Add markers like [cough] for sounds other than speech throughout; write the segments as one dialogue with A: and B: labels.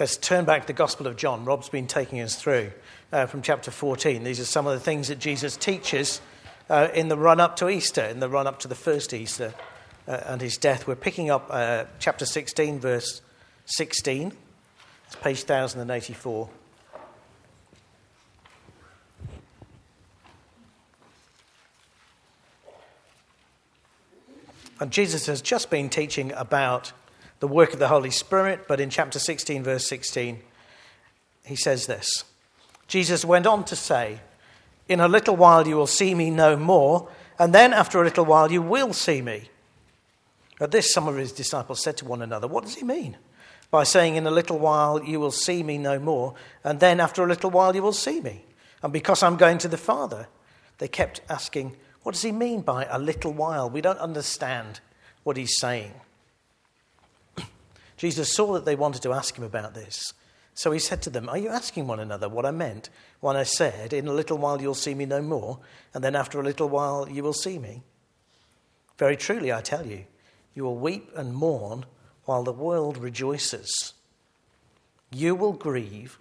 A: Let's turn back to the Gospel of John. Rob's been taking us through uh, from chapter 14. These are some of the things that Jesus teaches uh, in the run up to Easter, in the run up to the first Easter uh, and his death. We're picking up uh, chapter 16, verse 16. It's page 1084. And Jesus has just been teaching about the work of the Holy Spirit, but in chapter 16, verse 16, he says this Jesus went on to say, In a little while you will see me no more, and then after a little while you will see me. At this, some of his disciples said to one another, What does he mean? By saying, In a little while you will see me no more, and then after a little while you will see me. And because I'm going to the Father, they kept asking, What does he mean by a little while? We don't understand what he's saying. Jesus saw that they wanted to ask him about this. So he said to them, Are you asking one another what I meant when I said, In a little while you'll see me no more, and then after a little while you will see me? Very truly, I tell you, you will weep and mourn while the world rejoices. You will grieve,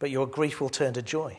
A: but your grief will turn to joy.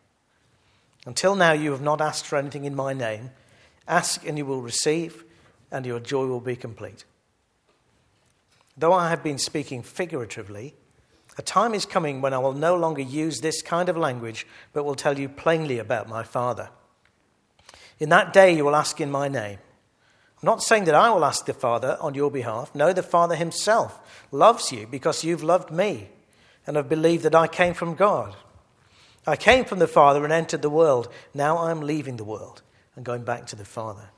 A: Until now, you have not asked for anything in my name. Ask and you will receive, and your joy will be complete. Though I have been speaking figuratively, a time is coming when I will no longer use this kind of language, but will tell you plainly about my Father. In that day, you will ask in my name. I'm not saying that I will ask the Father on your behalf. No, the Father himself loves you because you've loved me and have believed that I came from God. I came from the Father and entered the world. Now I'm leaving the world and going back to the Father.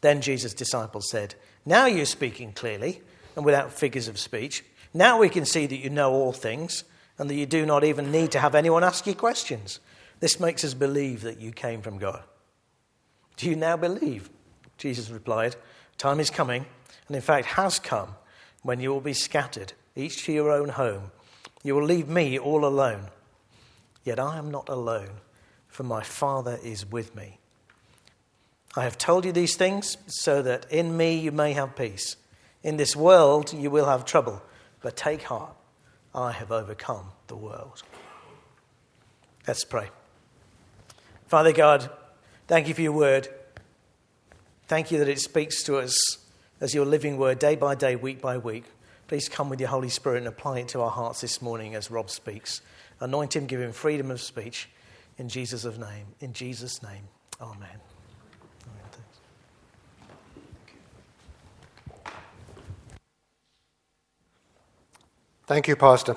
A: Then Jesus' disciples said, Now you're speaking clearly and without figures of speech. Now we can see that you know all things and that you do not even need to have anyone ask you questions. This makes us believe that you came from God. Do you now believe? Jesus replied, Time is coming, and in fact has come, when you will be scattered, each to your own home. You will leave me all alone. Yet I am not alone, for my Father is with me. I have told you these things so that in me you may have peace. In this world you will have trouble, but take heart. I have overcome the world. Let's pray. Father God, thank you for your word. Thank you that it speaks to us as your living word day by day, week by week. Please come with your Holy Spirit and apply it to our hearts this morning as Rob speaks. Anoint him, give him freedom of speech. In Jesus' name. In Jesus' name. Amen.
B: Thank you, Pastor.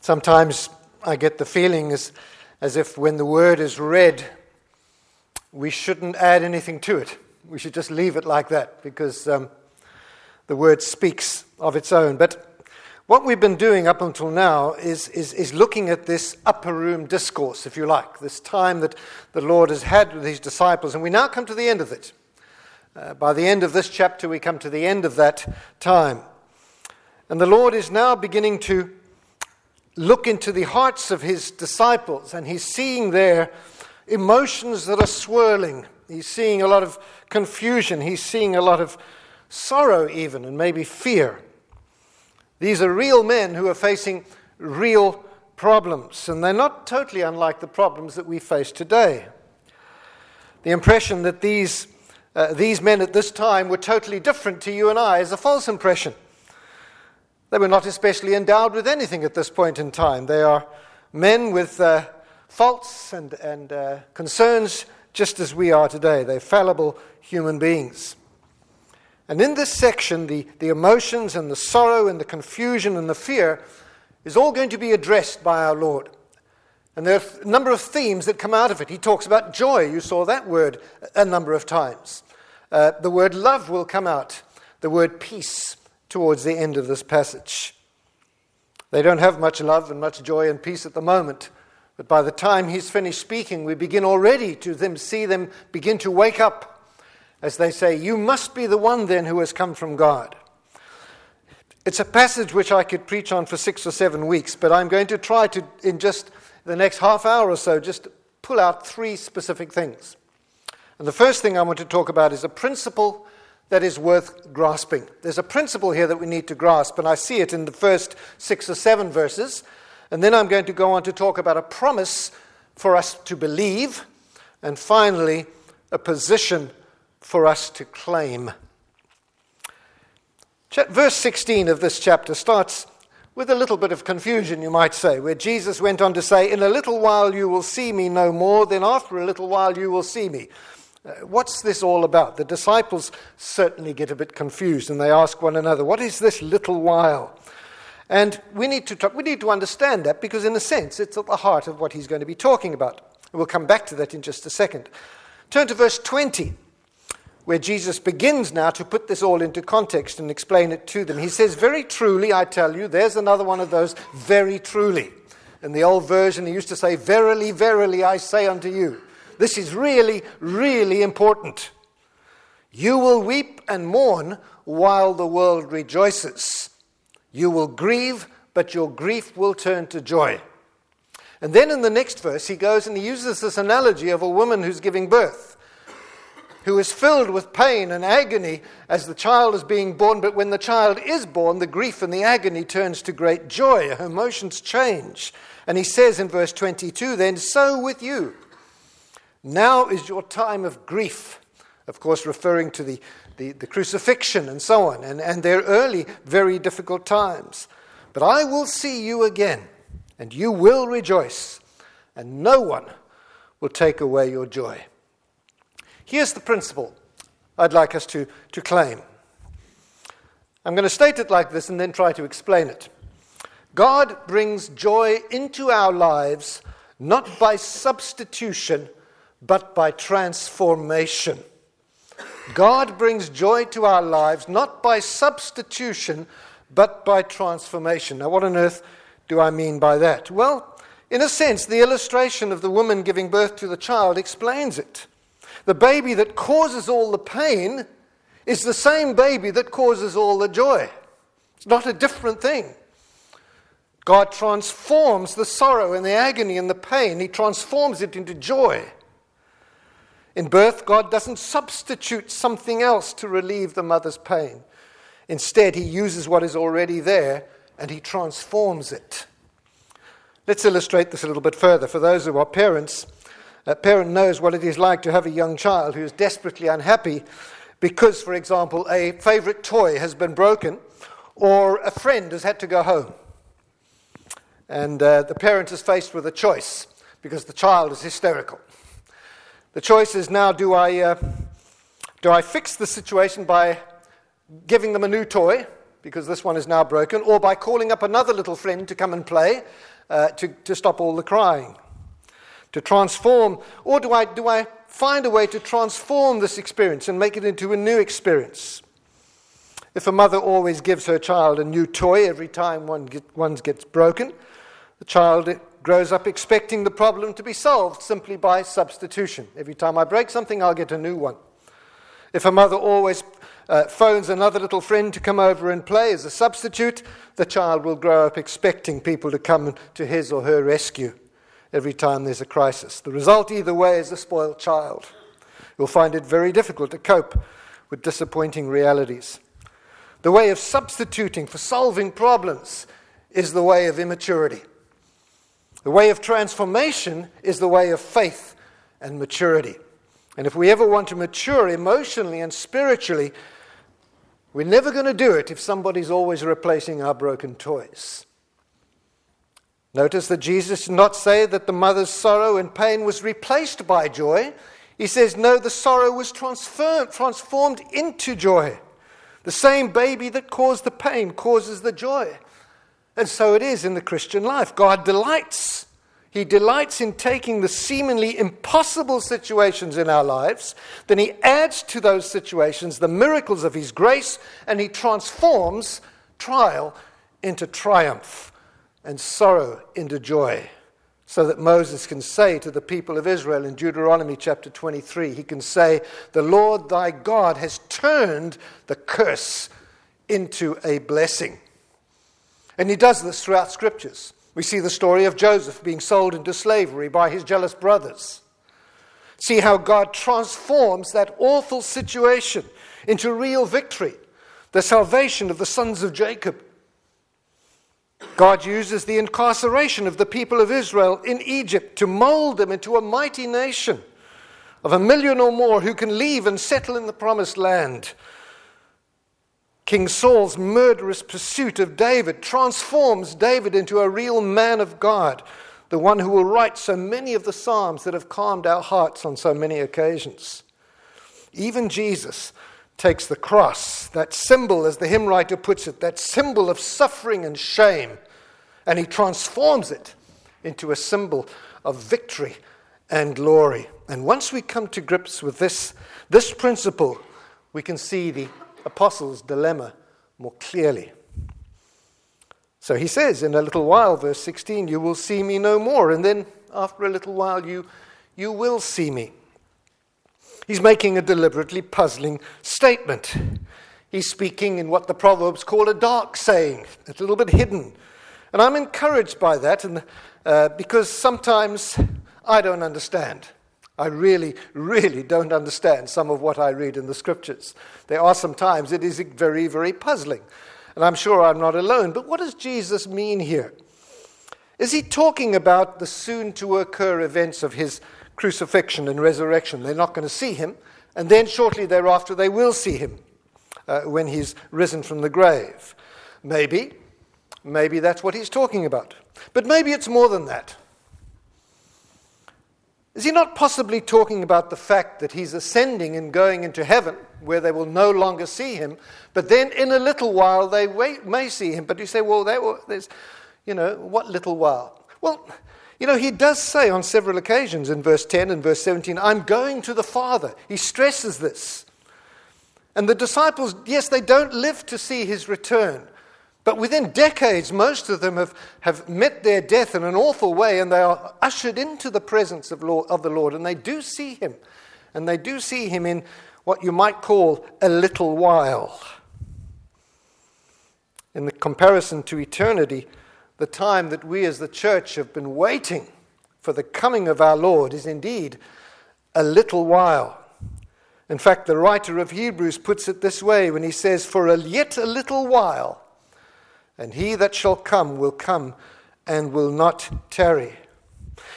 B: Sometimes I get the feeling as, as if when the word is read, we shouldn't add anything to it. We should just leave it like that because um, the word speaks of its own. But what we've been doing up until now is, is, is looking at this upper room discourse, if you like, this time that the Lord has had with his disciples, and we now come to the end of it. Uh, by the end of this chapter, we come to the end of that time. And the Lord is now beginning to look into the hearts of his disciples, and he's seeing their emotions that are swirling. He's seeing a lot of confusion. He's seeing a lot of sorrow, even, and maybe fear. These are real men who are facing real problems, and they're not totally unlike the problems that we face today. The impression that these, uh, these men at this time were totally different to you and I is a false impression. They were not especially endowed with anything at this point in time. They are men with uh, faults and, and uh, concerns just as we are today. They're fallible human beings. And in this section, the, the emotions and the sorrow and the confusion and the fear is all going to be addressed by our Lord. And there are a number of themes that come out of it. He talks about joy. You saw that word a number of times. Uh, the word love will come out, the word peace towards the end of this passage. They don't have much love and much joy and peace at the moment. But by the time he's finished speaking, we begin already to them, see them begin to wake up as they say, You must be the one then who has come from God. It's a passage which I could preach on for six or seven weeks, but I'm going to try to, in just the next half hour or so, just pull out three specific things. And the first thing I want to talk about is a principle that is worth grasping. There's a principle here that we need to grasp, and I see it in the first six or seven verses. And then I'm going to go on to talk about a promise for us to believe, and finally, a position for us to claim. Verse 16 of this chapter starts with a little bit of confusion, you might say, where Jesus went on to say, In a little while you will see me no more, then after a little while you will see me. Uh, what's this all about? The disciples certainly get a bit confused and they ask one another, What is this little while? And we need to, talk, we need to understand that because, in a sense, it's at the heart of what he's going to be talking about. We'll come back to that in just a second. Turn to verse 20 where Jesus begins now to put this all into context and explain it to them. He says, Very truly, I tell you, there's another one of those, very truly. In the old version, he used to say, Verily, verily, I say unto you. This is really, really important. You will weep and mourn while the world rejoices. You will grieve, but your grief will turn to joy. And then in the next verse, he goes and he uses this analogy of a woman who's giving birth who is filled with pain and agony as the child is being born. But when the child is born, the grief and the agony turns to great joy. Her emotions change. And he says in verse 22 then, so with you. Now is your time of grief. Of course, referring to the, the, the crucifixion and so on, and, and their early, very difficult times. But I will see you again, and you will rejoice, and no one will take away your joy. Here's the principle I'd like us to, to claim. I'm going to state it like this and then try to explain it. God brings joy into our lives not by substitution, but by transformation. God brings joy to our lives not by substitution, but by transformation. Now, what on earth do I mean by that? Well, in a sense, the illustration of the woman giving birth to the child explains it. The baby that causes all the pain is the same baby that causes all the joy. It's not a different thing. God transforms the sorrow and the agony and the pain, He transforms it into joy. In birth, God doesn't substitute something else to relieve the mother's pain. Instead, He uses what is already there and He transforms it. Let's illustrate this a little bit further. For those who are parents, a parent knows what it is like to have a young child who is desperately unhappy because, for example, a favorite toy has been broken or a friend has had to go home. And uh, the parent is faced with a choice because the child is hysterical. The choice is now do I, uh, do I fix the situation by giving them a new toy because this one is now broken, or by calling up another little friend to come and play uh, to, to stop all the crying? To transform, or do I, do I find a way to transform this experience and make it into a new experience? If a mother always gives her child a new toy every time one, get, one gets broken, the child grows up expecting the problem to be solved simply by substitution. Every time I break something, I'll get a new one. If a mother always uh, phones another little friend to come over and play as a substitute, the child will grow up expecting people to come to his or her rescue every time there's a crisis. The result, either way, is a spoiled child. You'll find it very difficult to cope with disappointing realities. The way of substituting for solving problems is the way of immaturity. The way of transformation is the way of faith and maturity. And if we ever want to mature emotionally and spiritually, we're never going to do it if somebody's always replacing our broken toys. Notice that Jesus did not say that the mother's sorrow and pain was replaced by joy. He says, no, the sorrow was transformed into joy. The same baby that caused the pain causes the joy. And so it is in the Christian life. God delights. He delights in taking the seemingly impossible situations in our lives, then He adds to those situations the miracles of His grace, and He transforms trial into triumph. And sorrow into joy. So that Moses can say to the people of Israel in Deuteronomy chapter 23, he can say, The Lord thy God has turned the curse into a blessing. And he does this throughout scriptures. We see the story of Joseph being sold into slavery by his jealous brothers. See how God transforms that awful situation into real victory, the salvation of the sons of Jacob. God uses the incarceration of the people of Israel in Egypt to mold them into a mighty nation of a million or more who can leave and settle in the promised land. King Saul's murderous pursuit of David transforms David into a real man of God, the one who will write so many of the Psalms that have calmed our hearts on so many occasions. Even Jesus takes the cross, that symbol, as the hymn writer puts it, that symbol of suffering and shame, and he transforms it into a symbol of victory and glory. And once we come to grips with this, this principle, we can see the apostles' dilemma more clearly. So he says, In a little while, verse 16, you will see me no more. And then after a little while, you, you will see me. He's making a deliberately puzzling statement. He's speaking in what the Proverbs call a dark saying, a little bit hidden. And I'm encouraged by that and, uh, because sometimes I don't understand. I really, really don't understand some of what I read in the scriptures. There are some times it is very, very puzzling. And I'm sure I'm not alone. But what does Jesus mean here? Is he talking about the soon to occur events of his crucifixion and resurrection. They're not going to see him, and then shortly thereafter they will see him uh, when he's risen from the grave. Maybe, maybe that's what he's talking about. But maybe it's more than that. Is he not possibly talking about the fact that he's ascending and going into heaven, where they will no longer see him, but then in a little while they may see him? But you say, well, there's, you know, what little while? Well, you know, he does say on several occasions in verse 10 and verse 17, I'm going to the Father. He stresses this. And the disciples, yes, they don't live to see his return. But within decades, most of them have, have met their death in an awful way and they are ushered into the presence of, Lord, of the Lord and they do see him. And they do see him in what you might call a little while. In the comparison to eternity, the time that we as the church have been waiting for the coming of our Lord is indeed a little while. In fact, the writer of Hebrews puts it this way when he says, For a yet a little while, and he that shall come will come and will not tarry.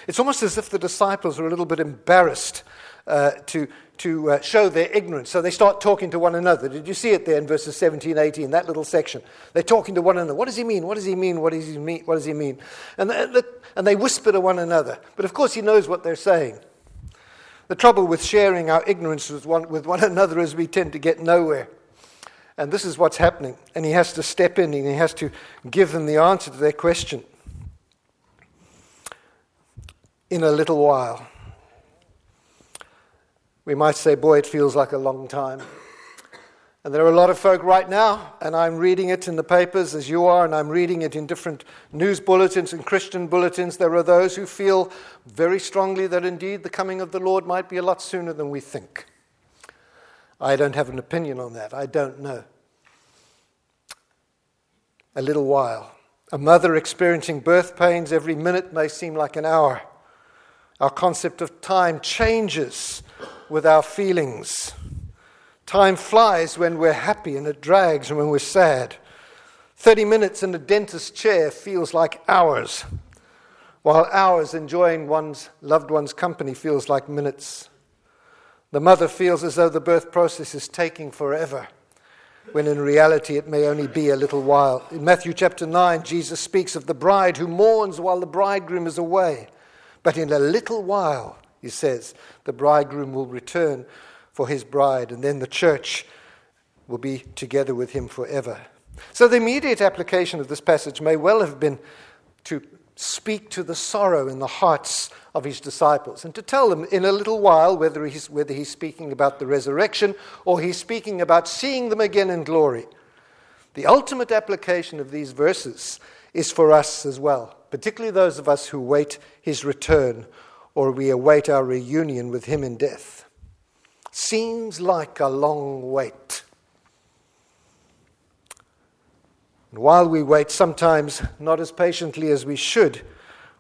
B: It's almost as if the disciples are a little bit embarrassed uh, to, to uh, show their ignorance. So they start talking to one another. Did you see it there in verses 17, 18, that little section? They're talking to one another. What does he mean? What does he mean? What does he mean? What does he mean? And, the, and they whisper to one another. But of course, he knows what they're saying. The trouble with sharing our ignorance with one, with one [laughs] another is we tend to get nowhere. And this is what's happening. And he has to step in and he has to give them the answer to their question in a little while. We might say, boy, it feels like a long time. And there are a lot of folk right now, and I'm reading it in the papers as you are, and I'm reading it in different news bulletins and Christian bulletins. There are those who feel very strongly that indeed the coming of the Lord might be a lot sooner than we think. I don't have an opinion on that. I don't know. A little while. A mother experiencing birth pains every minute may seem like an hour. Our concept of time changes with our feelings. Time flies when we're happy and it drags when we're sad. 30 minutes in a dentist's chair feels like hours, while hours enjoying one's loved one's company feels like minutes. The mother feels as though the birth process is taking forever, when in reality it may only be a little while. In Matthew chapter 9, Jesus speaks of the bride who mourns while the bridegroom is away. But in a little while, he says, the bridegroom will return for his bride, and then the church will be together with him forever. So, the immediate application of this passage may well have been to speak to the sorrow in the hearts of his disciples and to tell them in a little while whether he's, whether he's speaking about the resurrection or he's speaking about seeing them again in glory. The ultimate application of these verses is for us as well, particularly those of us who wait his return or we await our reunion with him in death. Seems like a long wait. And while we wait, sometimes not as patiently as we should,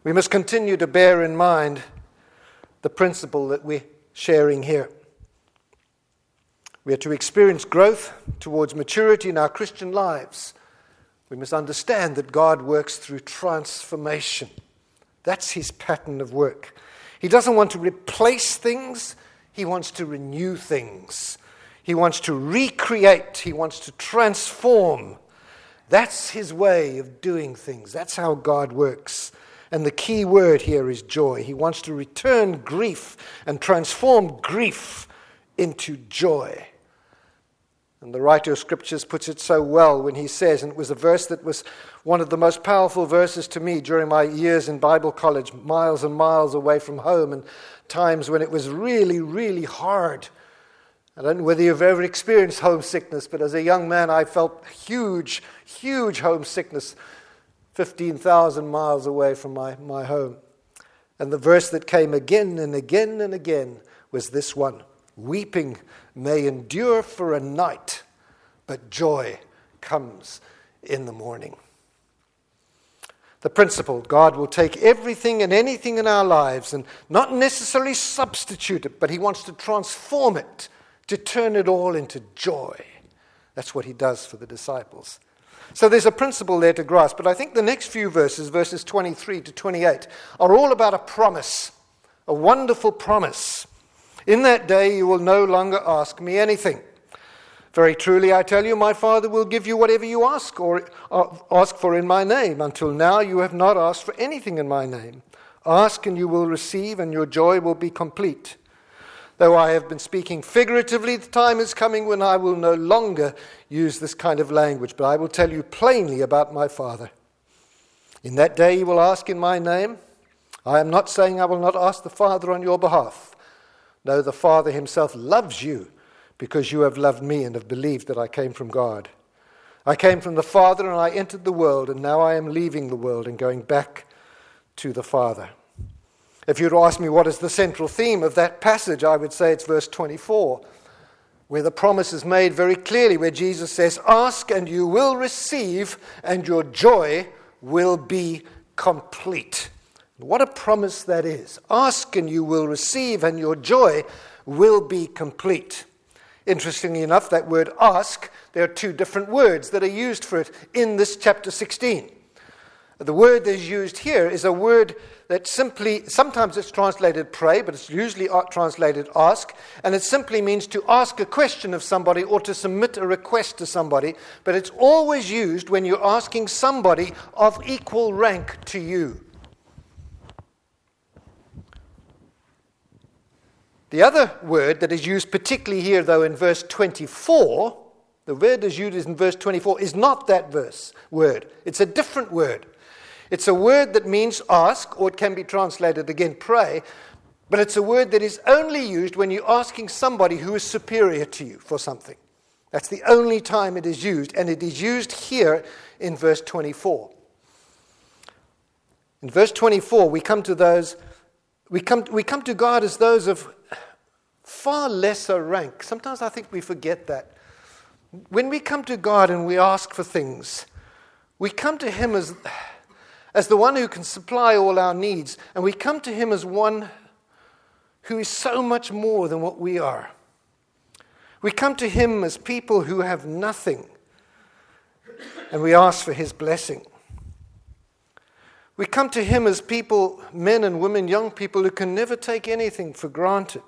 B: we must continue to bear in mind the principle that we're sharing here. We are to experience growth towards maturity in our Christian lives. We must understand that God works through transformation. That's his pattern of work. He doesn't want to replace things, he wants to renew things. He wants to recreate, he wants to transform. That's his way of doing things. That's how God works. And the key word here is joy. He wants to return grief and transform grief into joy. And the writer of scriptures puts it so well when he says, and it was a verse that was one of the most powerful verses to me during my years in Bible college, miles and miles away from home, and times when it was really, really hard. I don't know whether you've ever experienced homesickness, but as a young man, I felt huge, huge homesickness 15,000 miles away from my, my home. And the verse that came again and again and again was this one Weeping may endure for a night, but joy comes in the morning. The principle God will take everything and anything in our lives and not necessarily substitute it, but He wants to transform it, to turn it all into joy. That's what He does for the disciples. So there's a principle there to grasp, but I think the next few verses, verses 23 to 28, are all about a promise, a wonderful promise. In that day you will no longer ask me anything. Very truly, I tell you, my Father will give you whatever you ask or uh, ask for in my name. Until now, you have not asked for anything in my name. Ask and you will receive, and your joy will be complete. Though I have been speaking figuratively, the time is coming when I will no longer use this kind of language, but I will tell you plainly about my Father. In that day you will ask in my name. I am not saying I will not ask the Father on your behalf. No, the Father himself loves you because you have loved me and have believed that I came from God. I came from the Father and I entered the world, and now I am leaving the world and going back to the Father. If you'd ask me what is the central theme of that passage, I would say it's verse 24, where the promise is made very clearly, where Jesus says, Ask and you will receive, and your joy will be complete. What a promise that is. Ask and you will receive, and your joy will be complete. Interestingly enough, that word ask, there are two different words that are used for it in this chapter 16. The word that is used here is a word that simply, sometimes it's translated pray, but it's usually translated ask, and it simply means to ask a question of somebody or to submit a request to somebody, but it's always used when you're asking somebody of equal rank to you. The other word that is used particularly here, though, in verse 24, the word that is used in verse 24 is not that verse word. It's a different word. It's a word that means ask, or it can be translated again, pray, but it's a word that is only used when you're asking somebody who is superior to you for something. That's the only time it is used, and it is used here in verse 24. In verse 24, we come to those, we come, we come to God as those of far lesser rank. Sometimes I think we forget that. When we come to God and we ask for things, we come to Him as as the one who can supply all our needs, and we come to him as one who is so much more than what we are. We come to him as people who have nothing, and we ask for his blessing. We come to him as people, men and women, young people who can never take anything for granted.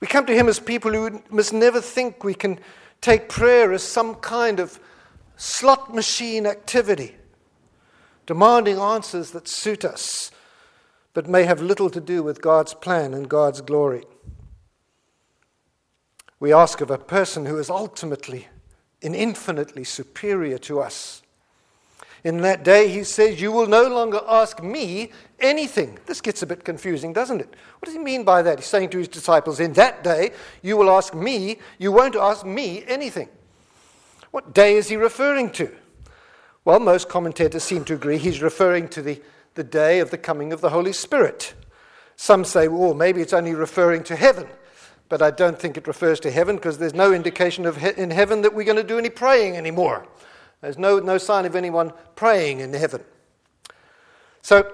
B: We come to him as people who must never think we can take prayer as some kind of slot machine activity demanding answers that suit us, but may have little to do with God's plan and God's glory. We ask of a person who is ultimately and infinitely superior to us. In that day, he says, You will no longer ask me anything. This gets a bit confusing, doesn't it? What does he mean by that? He's saying to his disciples, In that day, you will ask me, you won't ask me anything. What day is he referring to? Well, most commentators seem to agree he's referring to the, the day of the coming of the Holy Spirit. Some say, well, maybe it's only referring to heaven, but I don't think it refers to heaven because there's no indication of he- in heaven that we're going to do any praying anymore. There's no, no sign of anyone praying in heaven. So,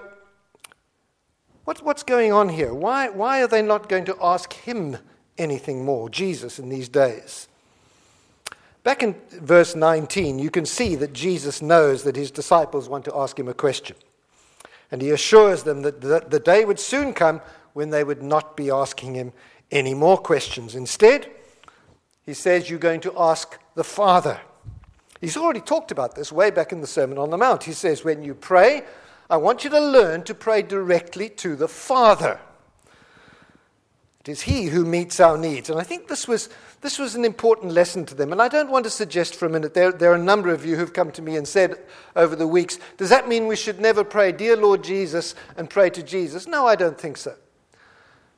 B: what, what's going on here? Why, why are they not going to ask him anything more, Jesus, in these days? Back in verse 19, you can see that Jesus knows that his disciples want to ask him a question. And he assures them that the, day would soon come when they would not be asking him any more questions. Instead, he says, You're going to ask the Father. He's already talked about this way back in the Sermon on the Mount. He says, When you pray, I want you to learn to pray directly to the Father. It is He who meets our needs. And I think this was, this was an important lesson to them. And I don't want to suggest for a minute, there, there are a number of you who've come to me and said over the weeks, does that mean we should never pray, Dear Lord Jesus, and pray to Jesus? No, I don't think so.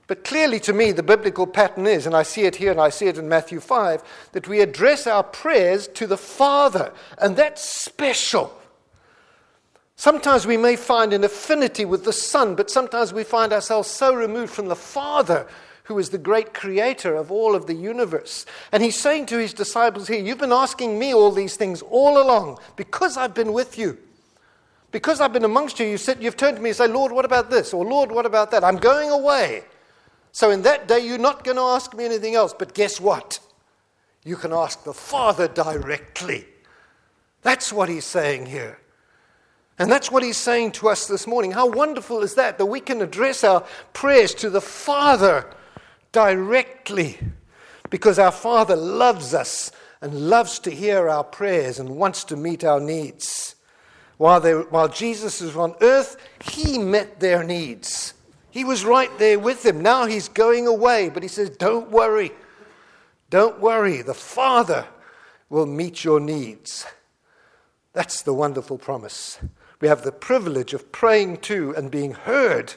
B: But clearly, to me, the biblical pattern is, and I see it here and I see it in Matthew 5, that we address our prayers to the Father, and that's special. Sometimes we may find an affinity with the Son, but sometimes we find ourselves so removed from the Father, who is the great creator of all of the universe. And he's saying to his disciples here, You've been asking me all these things all along because I've been with you. Because I've been amongst you, you said, you've turned to me and say, Lord, what about this? Or Lord, what about that? I'm going away. So in that day, you're not going to ask me anything else. But guess what? You can ask the Father directly. That's what he's saying here. And that's what he's saying to us this morning. How wonderful is that? That we can address our prayers to the Father directly because our Father loves us and loves to hear our prayers and wants to meet our needs. While, they, while Jesus was on earth, he met their needs. He was right there with them. Now he's going away, but he says, Don't worry. Don't worry. The Father will meet your needs. That's the wonderful promise. We have the privilege of praying to and being heard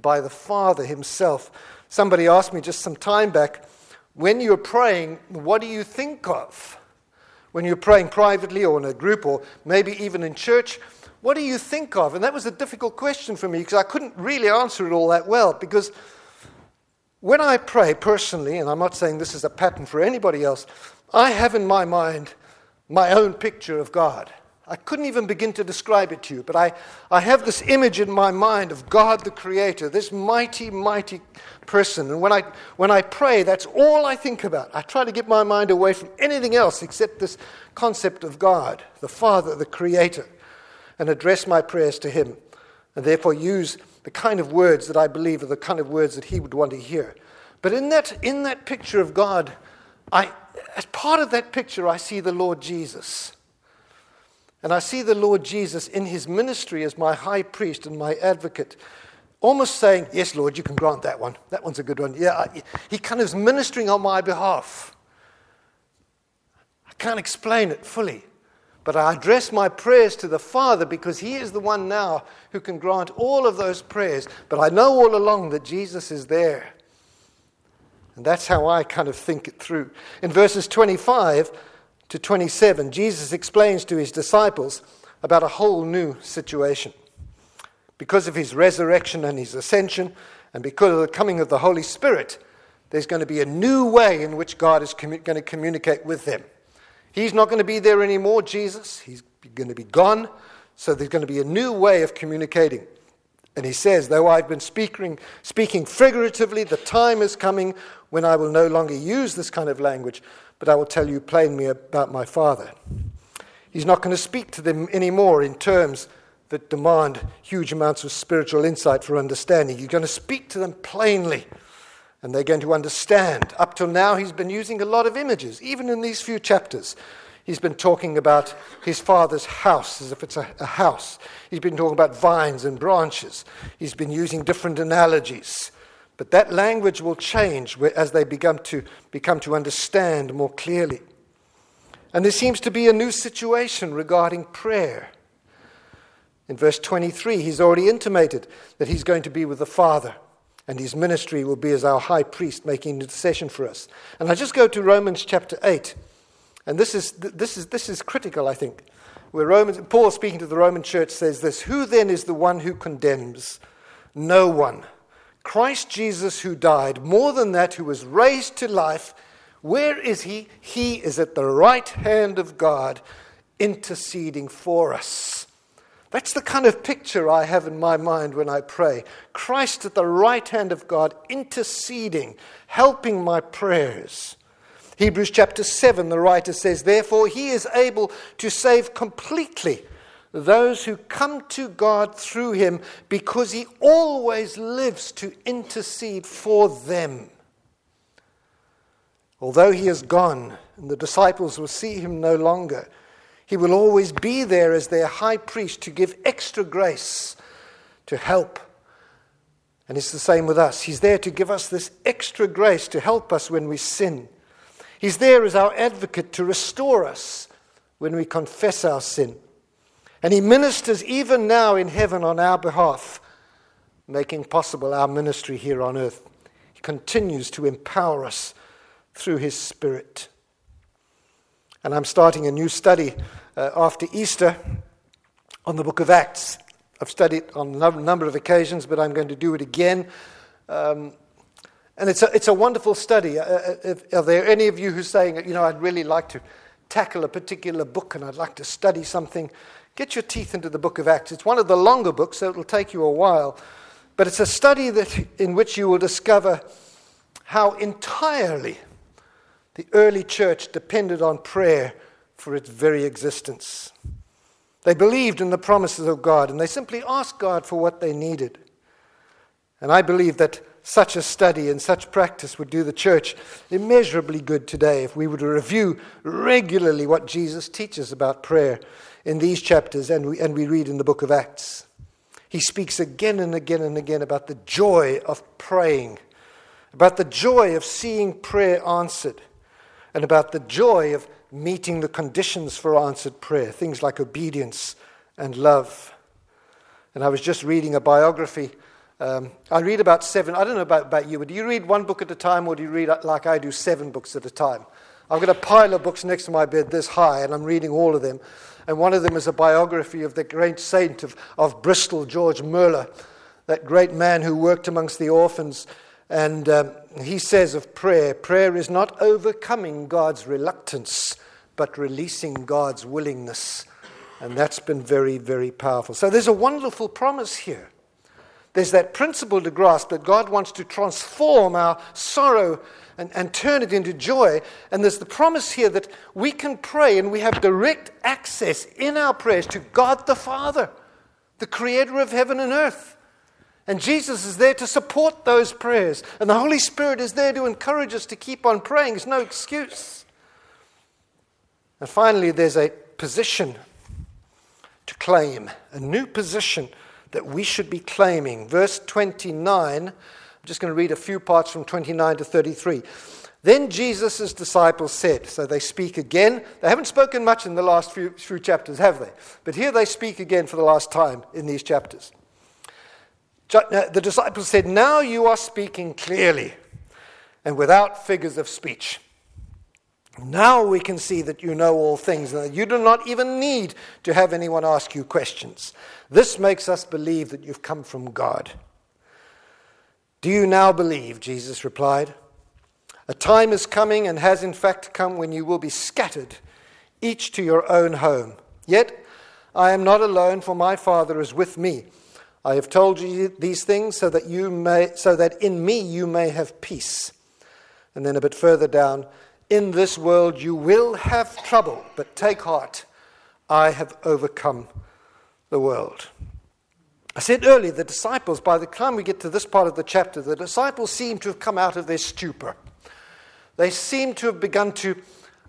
B: by the Father Himself. Somebody asked me just some time back, when you're praying, what do you think of? When you're praying privately or in a group or maybe even in church, what do you think of? And that was a difficult question for me because I couldn't really answer it all that well. Because when I pray personally, and I'm not saying this is a pattern for anybody else, I have in my mind my own picture of God. I couldn't even begin to describe it to you, but I, I have this image in my mind of God the Creator, this mighty, mighty person. And when I, when I pray, that's all I think about. I try to get my mind away from anything else except this concept of God, the Father, the Creator and address my prayers to Him, and therefore use the kind of words that I believe are the kind of words that He would want to hear. But in that, in that picture of God, I, as part of that picture, I see the Lord Jesus. And I see the Lord Jesus in his ministry as my high priest and my advocate, almost saying, Yes, Lord, you can grant that one. That one's a good one. Yeah, he kind of is ministering on my behalf. I can't explain it fully. But I address my prayers to the Father because He is the one now who can grant all of those prayers. But I know all along that Jesus is there. And that's how I kind of think it through. In verses 25 to 27, Jesus explains to His disciples about a whole new situation. Because of His resurrection and His ascension, and because of the coming of the Holy Spirit, there's going to be a new way in which God is commu- going to communicate with them. He's not going to be there anymore, Jesus. He's going to be gone. So there's going to be a new way of communicating. And he says, Though I've been speaking, speaking figuratively, the time is coming when I will no longer use this kind of language, but I will tell you plainly about my Father. He's not going to speak to them anymore in terms that demand huge amounts of spiritual insight for understanding. He's going to speak to them plainly and they're going to understand. Up till now, he's been using a lot of images, even in these few chapters. He's been talking about his father's house as if it's a, a, house. He's been talking about vines and branches. He's been using different analogies. But that language will change as they become to, become to understand more clearly. And there seems to be a new situation regarding prayer. In verse 23, he's already intimated that he's going to be with the Father and his ministry will be as our high priest making intercession for us. And I just go to Romans chapter 8 And this is, this is, this is critical, I think. Where Romans, Paul, speaking to the Roman church, says this Who then is the one who condemns? No one. Christ Jesus, who died, more than that, who was raised to life, where is he? He is at the right hand of God, interceding for us. That's the kind of picture I have in my mind when I pray. Christ at the right hand of God, interceding, helping my prayers. Hebrews chapter 7, the writer says, Therefore, he is able to save completely those who come to God through him because he always lives to intercede for them. Although he is gone and the disciples will see him no longer, he will always be there as their high priest to give extra grace, to help. And it's the same with us. He's there to give us this extra grace to help us when we sin. He's there as our advocate to restore us when we confess our sin. And He ministers even now in heaven on our behalf, making possible our ministry here on earth. He continues to empower us through His Spirit. And I'm starting a new study uh, after Easter on the book of Acts. I've studied on a number of occasions, but I'm going to do it again. Um, and it's a, it's a wonderful study. Uh, uh if, are there any of you who are saying, you know, I'd really like to tackle a particular book and I'd like to study something? Get your teeth into the book of Acts. It's one of the longer books, so it'll take you a while. But it's a study that, in which you will discover how entirely the early church depended on prayer for its very existence. They believed in the promises of God and they simply asked God for what they needed. And I believe that such a study and such practice would do the church immeasurably good today if we were to review regularly what Jesus teaches about prayer in these chapters and we, and we read in the book of Acts. He speaks again and again and again about the joy of praying, about the joy of seeing prayer answered, and about the joy of meeting the conditions for answered prayer, things like obedience and love. And I was just reading a biography. Um, I read about seven, I don't know about, about you, but do you read one book at a time or do you read like I do, seven books at a time? I've got a pile of books next to my bed this high, and I'm reading all of them. And one of them is a biography of the great saint of, of Bristol, George Muller, that great man who worked amongst the orphans and um, he says of prayer prayer is not overcoming God's reluctance, but releasing God's willingness. And that's been very, very powerful. So there's a wonderful promise here. There's that principle to grasp that God wants to transform our sorrow and, and turn it into joy. And there's the promise here that we can pray and we have direct access in our prayers to God the Father, the creator of heaven and earth. And Jesus is there to support those prayers. And the Holy Spirit is there to encourage us to keep on praying. It's no excuse. And finally, there's a position to claim, a new position that we should be claiming. Verse 29, I'm just going to read a few parts from 29 to 33. Then Jesus' disciples said, so they speak again. They haven't spoken much in the last few, few chapters, have they? But here they speak again for the last time in these chapters. Uh, the disciples said, Now you are speaking clearly and without figures of speech. Now we can see that you know all things and that you do not even need to have anyone ask you questions. This makes us believe that you've come from God. Do you now believe? Jesus replied. A time is coming and has in fact come when you will be scattered, each to your own home. Yet I am not alone, for my Father is with me. I have told you these things so that you may so that in me you may have peace. And then a bit further down, in this world you will have trouble, but take heart. I have overcome the world. I said earlier, the disciples, by the time we get to this part of the chapter, the disciples seem to have come out of their stupor. They seem to have begun to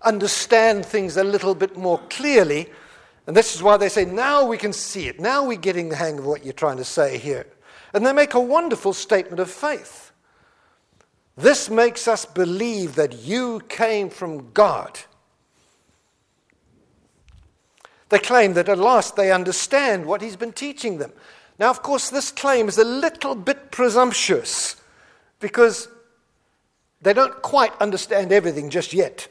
B: understand things a little bit more clearly and this is why they say, now we can see it. Now we're getting the hang of what you're trying to say here. And they make a wonderful statement of faith. This makes us believe that you came from God. They claim that at last they understand what he's been teaching them. Now, of course, this claim is a little bit presumptuous because they don't quite understand everything just yet.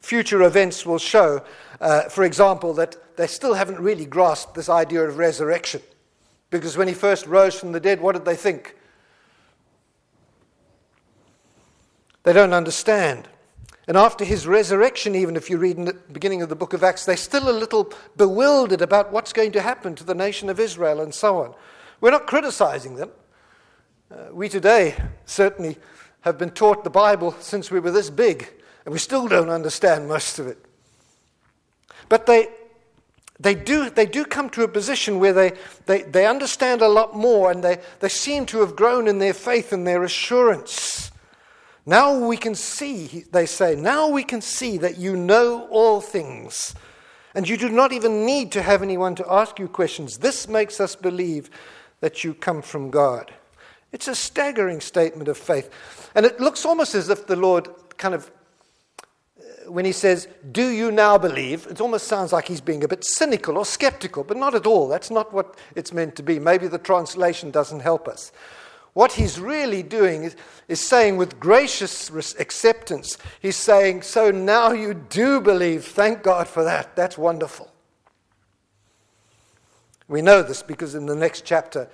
B: future events will show, uh, for example, that they still haven't really grasped this idea of resurrection. Because when he first rose from the dead, what did they think? They don't understand. And after his resurrection, even if you read in the beginning of the book of Acts, they're still a little bewildered about what's going to happen to the nation of Israel and so on. We're not criticizing them. Uh, we today certainly have been taught the Bible since we were this big, and we still don't understand most of it. But they, they, do, they do come to a position where they, they, they understand a lot more, and they, they seem to have grown in their faith and their assurance. Now we can see, they say, now we can see that you know all things. And you do not even need to have anyone to ask you questions. This makes us believe that you come from God. It's a staggering statement of faith. And it looks almost as if the Lord kind of, uh, when he says, Do you now believe? It almost sounds like he's being a bit cynical or skeptical, but not at all. That's not what it's meant to be. Maybe the translation doesn't help us. What he's really doing is, is saying with gracious acceptance, he's saying, So now you do believe. Thank God for that. That's wonderful. We know this because in the next chapter,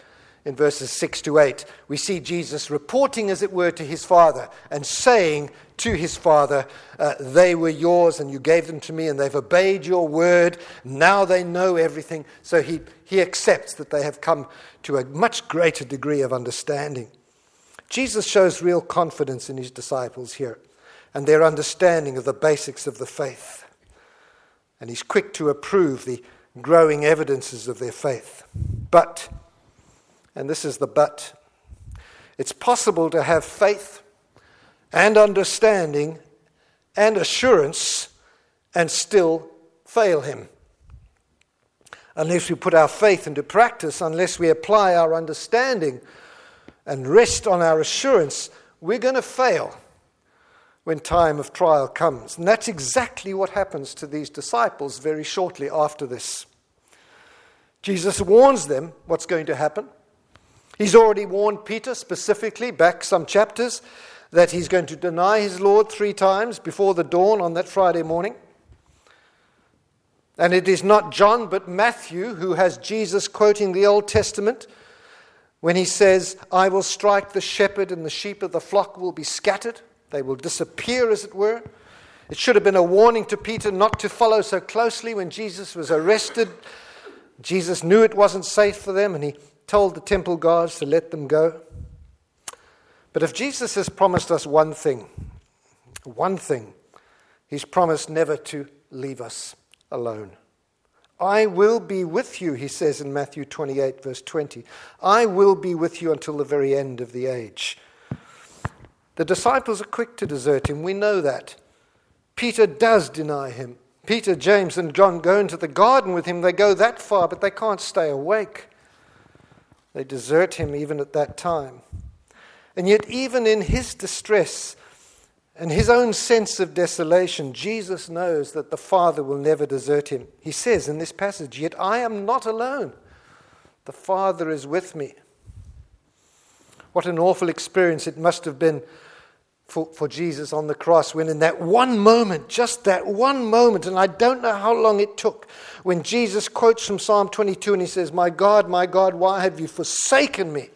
B: in verses 6 to 8, we see Jesus reporting, as it were, to his Father and saying to his Father, uh, They were yours and you gave them to me and they've obeyed your word. Now they know everything. So he, he accepts that they have come to a much greater degree of understanding. Jesus shows real confidence in his disciples here and their understanding of the basics of the faith. And he's quick to approve the growing evidences of their faith. But and this is the but. It's possible to have faith and understanding and assurance and still fail Him. Unless we put our faith into practice, unless we apply our understanding and rest on our assurance, we're going to fail when time of trial comes. And that's exactly what happens to these disciples very shortly after this. Jesus warns them what's going to happen. He's already warned Peter specifically, back some chapters, that he's going to deny his Lord three times before the dawn on that Friday morning. And it is not John, but Matthew who has Jesus quoting the Old Testament when he says, I will strike the shepherd, and the sheep of the flock will be scattered. They will disappear, as it were. It should have been a warning to Peter not to follow so closely when Jesus was arrested. Jesus knew it wasn't safe for them, and he told the temple guards to let them go. But if Jesus has promised us one thing, one thing, he's promised never to leave us alone. I will be with you, he says in Matthew 28, verse 20. I will be with you until the very end of the age. The disciples are quick to desert him. We know that. Peter does deny him. Peter, James, and John go into the garden with him. They go that far, but they can't stay awake. They desert him even at that time. And yet, even in his distress and his own sense of desolation, Jesus knows that the Father will never desert him. He says in this passage, Yet I am not alone, the Father is with me. What an awful experience it must have been for, for Jesus on the cross when, in that one moment, just that one moment, and I don't know how long it took, when Jesus quotes from Psalm 22 and he says, My God, my God, why have you forsaken me?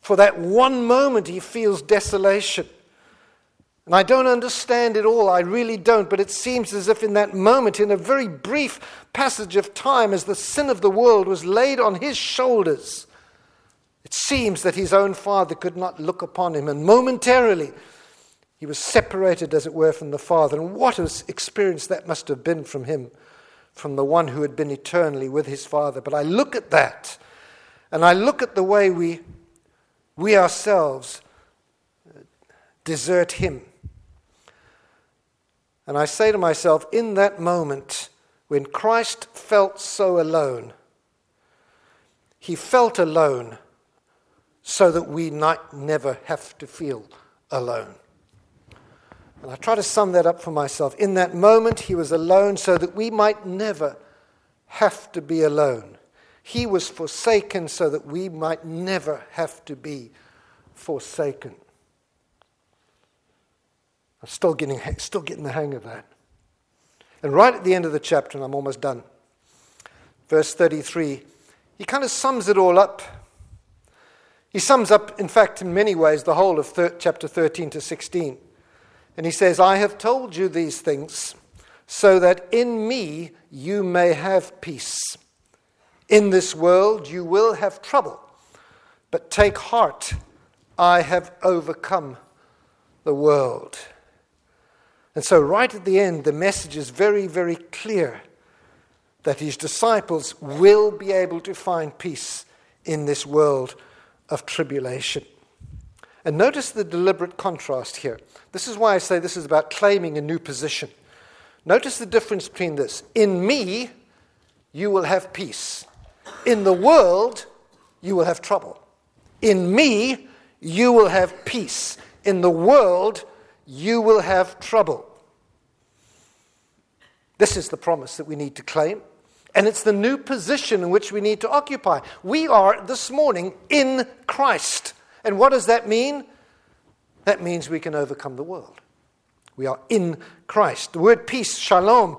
B: For that one moment, he feels desolation. And I don't understand it all, I really don't, but it seems as if in that moment, in a very brief passage of time, as the sin of the world was laid on his shoulders, it seems that his own father could not look upon him, and momentarily he was separated, as it were, from the Father. And what an experience that must have been from him, from the one who had been eternally with his Father. But I look at that, and I look at the way we, we ourselves uh, desert him. And I say to myself, in that moment, when Christ felt so alone, he felt alone so that we might never have to feel alone. And I try to sum that up for myself. In that moment, he was alone so that we might never have to be alone. He was forsaken so that we might never have to be forsaken. I'm still getting, still getting the hang of that. And right at the end of the chapter, and I'm almost done, verse 33, he kind of sums it all up. He sums up, in fact, in many ways, the whole of thir- chapter 13 to 16. And he says, I have told you these things so that in me you may have peace. In this world you will have trouble, but take heart, I have overcome the world. And so, right at the end, the message is very, very clear that his disciples will be able to find peace in this world of tribulation. And notice the deliberate contrast here. This is why I say this is about claiming a new position. Notice the difference between this. In me, you will have peace. In the world, you will have trouble. In me, you will have peace. In the world, you will have trouble. This is the promise that we need to claim. And it's the new position in which we need to occupy. We are this morning in Christ. And what does that mean? That means we can overcome the world. We are in Christ. The word peace, shalom,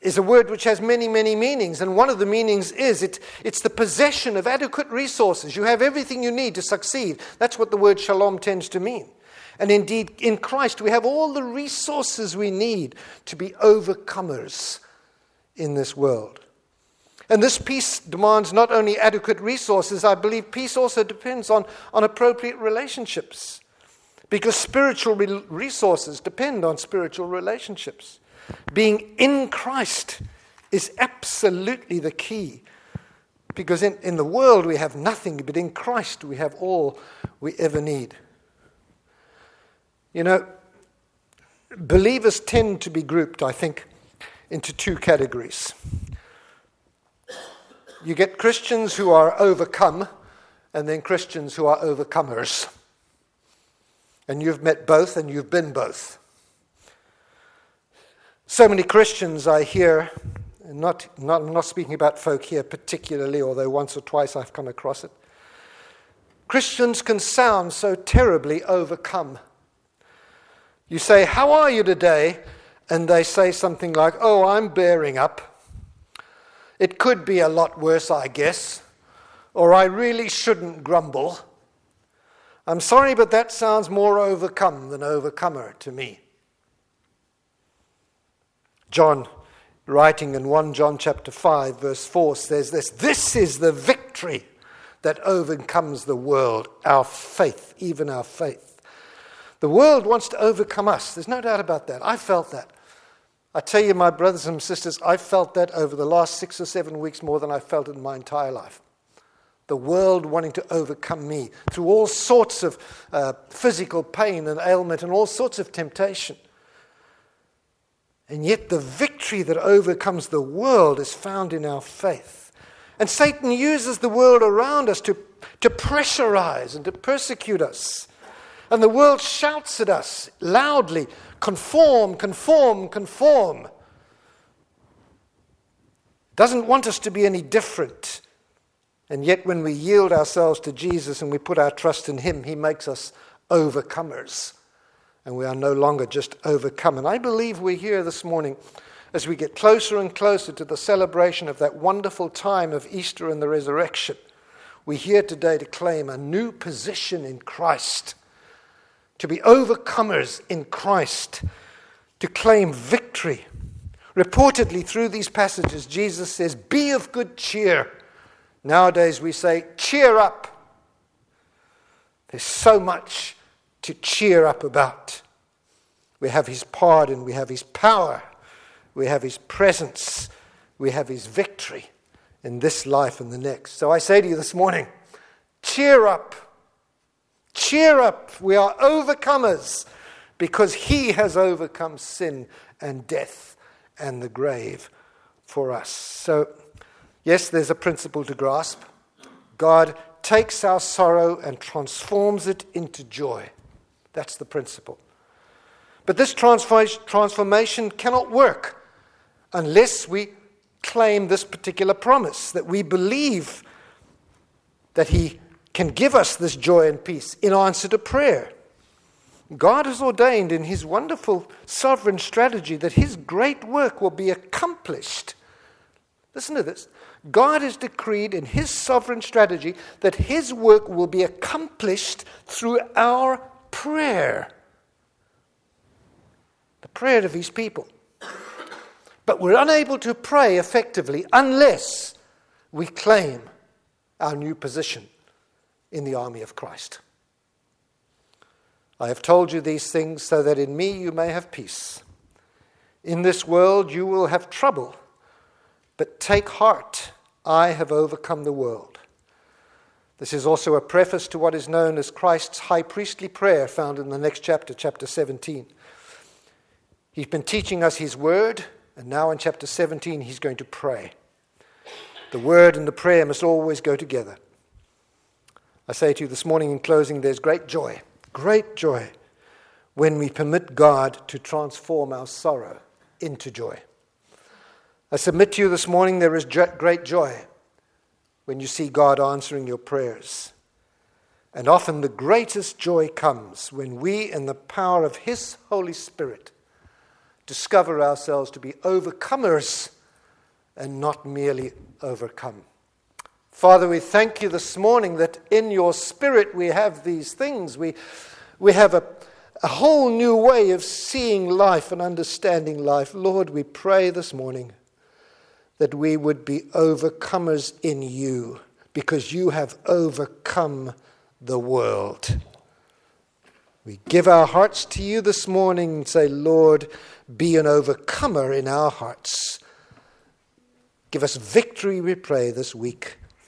B: is a word which has many, many meanings. And one of the meanings is it, it's the possession of adequate resources. You have everything you need to succeed. That's what the word shalom tends to mean. And indeed, in Christ, we have all the resources we need to be overcomers in this world. And this peace demands not only adequate resources, I believe peace also depends on, on appropriate relationships. Because spiritual re- resources depend on spiritual relationships. Being in Christ is absolutely the key. Because in, in the world we have nothing, but in Christ we have all we ever need. You know, believers tend to be grouped, I think, into two categories you get Christians who are overcome, and then Christians who are overcomers. And you've met both, and you've been both. So many Christians I hear, not, not, not speaking about folk here particularly, although once or twice I've come across it. Christians can sound so terribly overcome. You say, How are you today? And they say something like, Oh, I'm bearing up. It could be a lot worse, I guess, or I really shouldn't grumble. I'm sorry, but that sounds more overcome than overcomer to me. John, writing in 1 John chapter 5, verse 4, says this This is the victory that overcomes the world, our faith, even our faith. The world wants to overcome us. There's no doubt about that. I felt that. I tell you, my brothers and sisters, I felt that over the last six or seven weeks more than I felt in my entire life. The world wanting to overcome me through all sorts of uh, physical pain and ailment and all sorts of temptation. And yet, the victory that overcomes the world is found in our faith. And Satan uses the world around us to, to pressurize and to persecute us. And the world shouts at us loudly conform, conform, conform. Doesn't want us to be any different. And yet, when we yield ourselves to Jesus and we put our trust in Him, He makes us overcomers. And we are no longer just overcome. And I believe we're here this morning as we get closer and closer to the celebration of that wonderful time of Easter and the resurrection. We're here today to claim a new position in Christ to be overcomers in Christ, to claim victory. Reportedly, through these passages, Jesus says, Be of good cheer. Nowadays, we say, Cheer up. There's so much to cheer up about. We have His pardon, we have His power, we have His presence, we have His victory in this life and the next. So I say to you this morning, cheer up. Cheer up, we are overcomers because he has overcome sin and death and the grave for us. So, yes, there's a principle to grasp. God takes our sorrow and transforms it into joy. That's the principle. But this transformation cannot work unless we claim this particular promise that we believe that He can give us this joy and peace in answer to prayer. God has ordained in His wonderful sovereign strategy that His great work will be accomplished. Listen to this. God has decreed in His sovereign strategy that His work will be accomplished through our prayer. The prayer of His people. But we're unable to pray effectively unless we claim our new position in the army of Christ. I have told you these things so that in me you may have peace. In this world you will have trouble, but take heart, I have overcome the world. This is also a preface to what is known as Christ's high priestly prayer, found in the next chapter, chapter 17. He's been teaching us his word, and now in chapter 17, he's going to pray. The word and the prayer must always go together. I say to you this morning in closing, there's great joy great joy when we permit God to transform our sorrow into joy. I submit to you this morning there is great joy when you see God answering your prayers. And often the greatest joy comes when we, in the power of His Holy Spirit, discover ourselves to be overcomers and not merely overcome. Father, we thank you this morning that in your spirit we have these things. We, we have a, a whole new way of seeing life and understanding life. Lord, we pray this morning that we would be overcomers in you because you have overcome the world. We give our hearts to you this morning and say, Lord, be an overcomer in our hearts. Give us victory, we pray, this week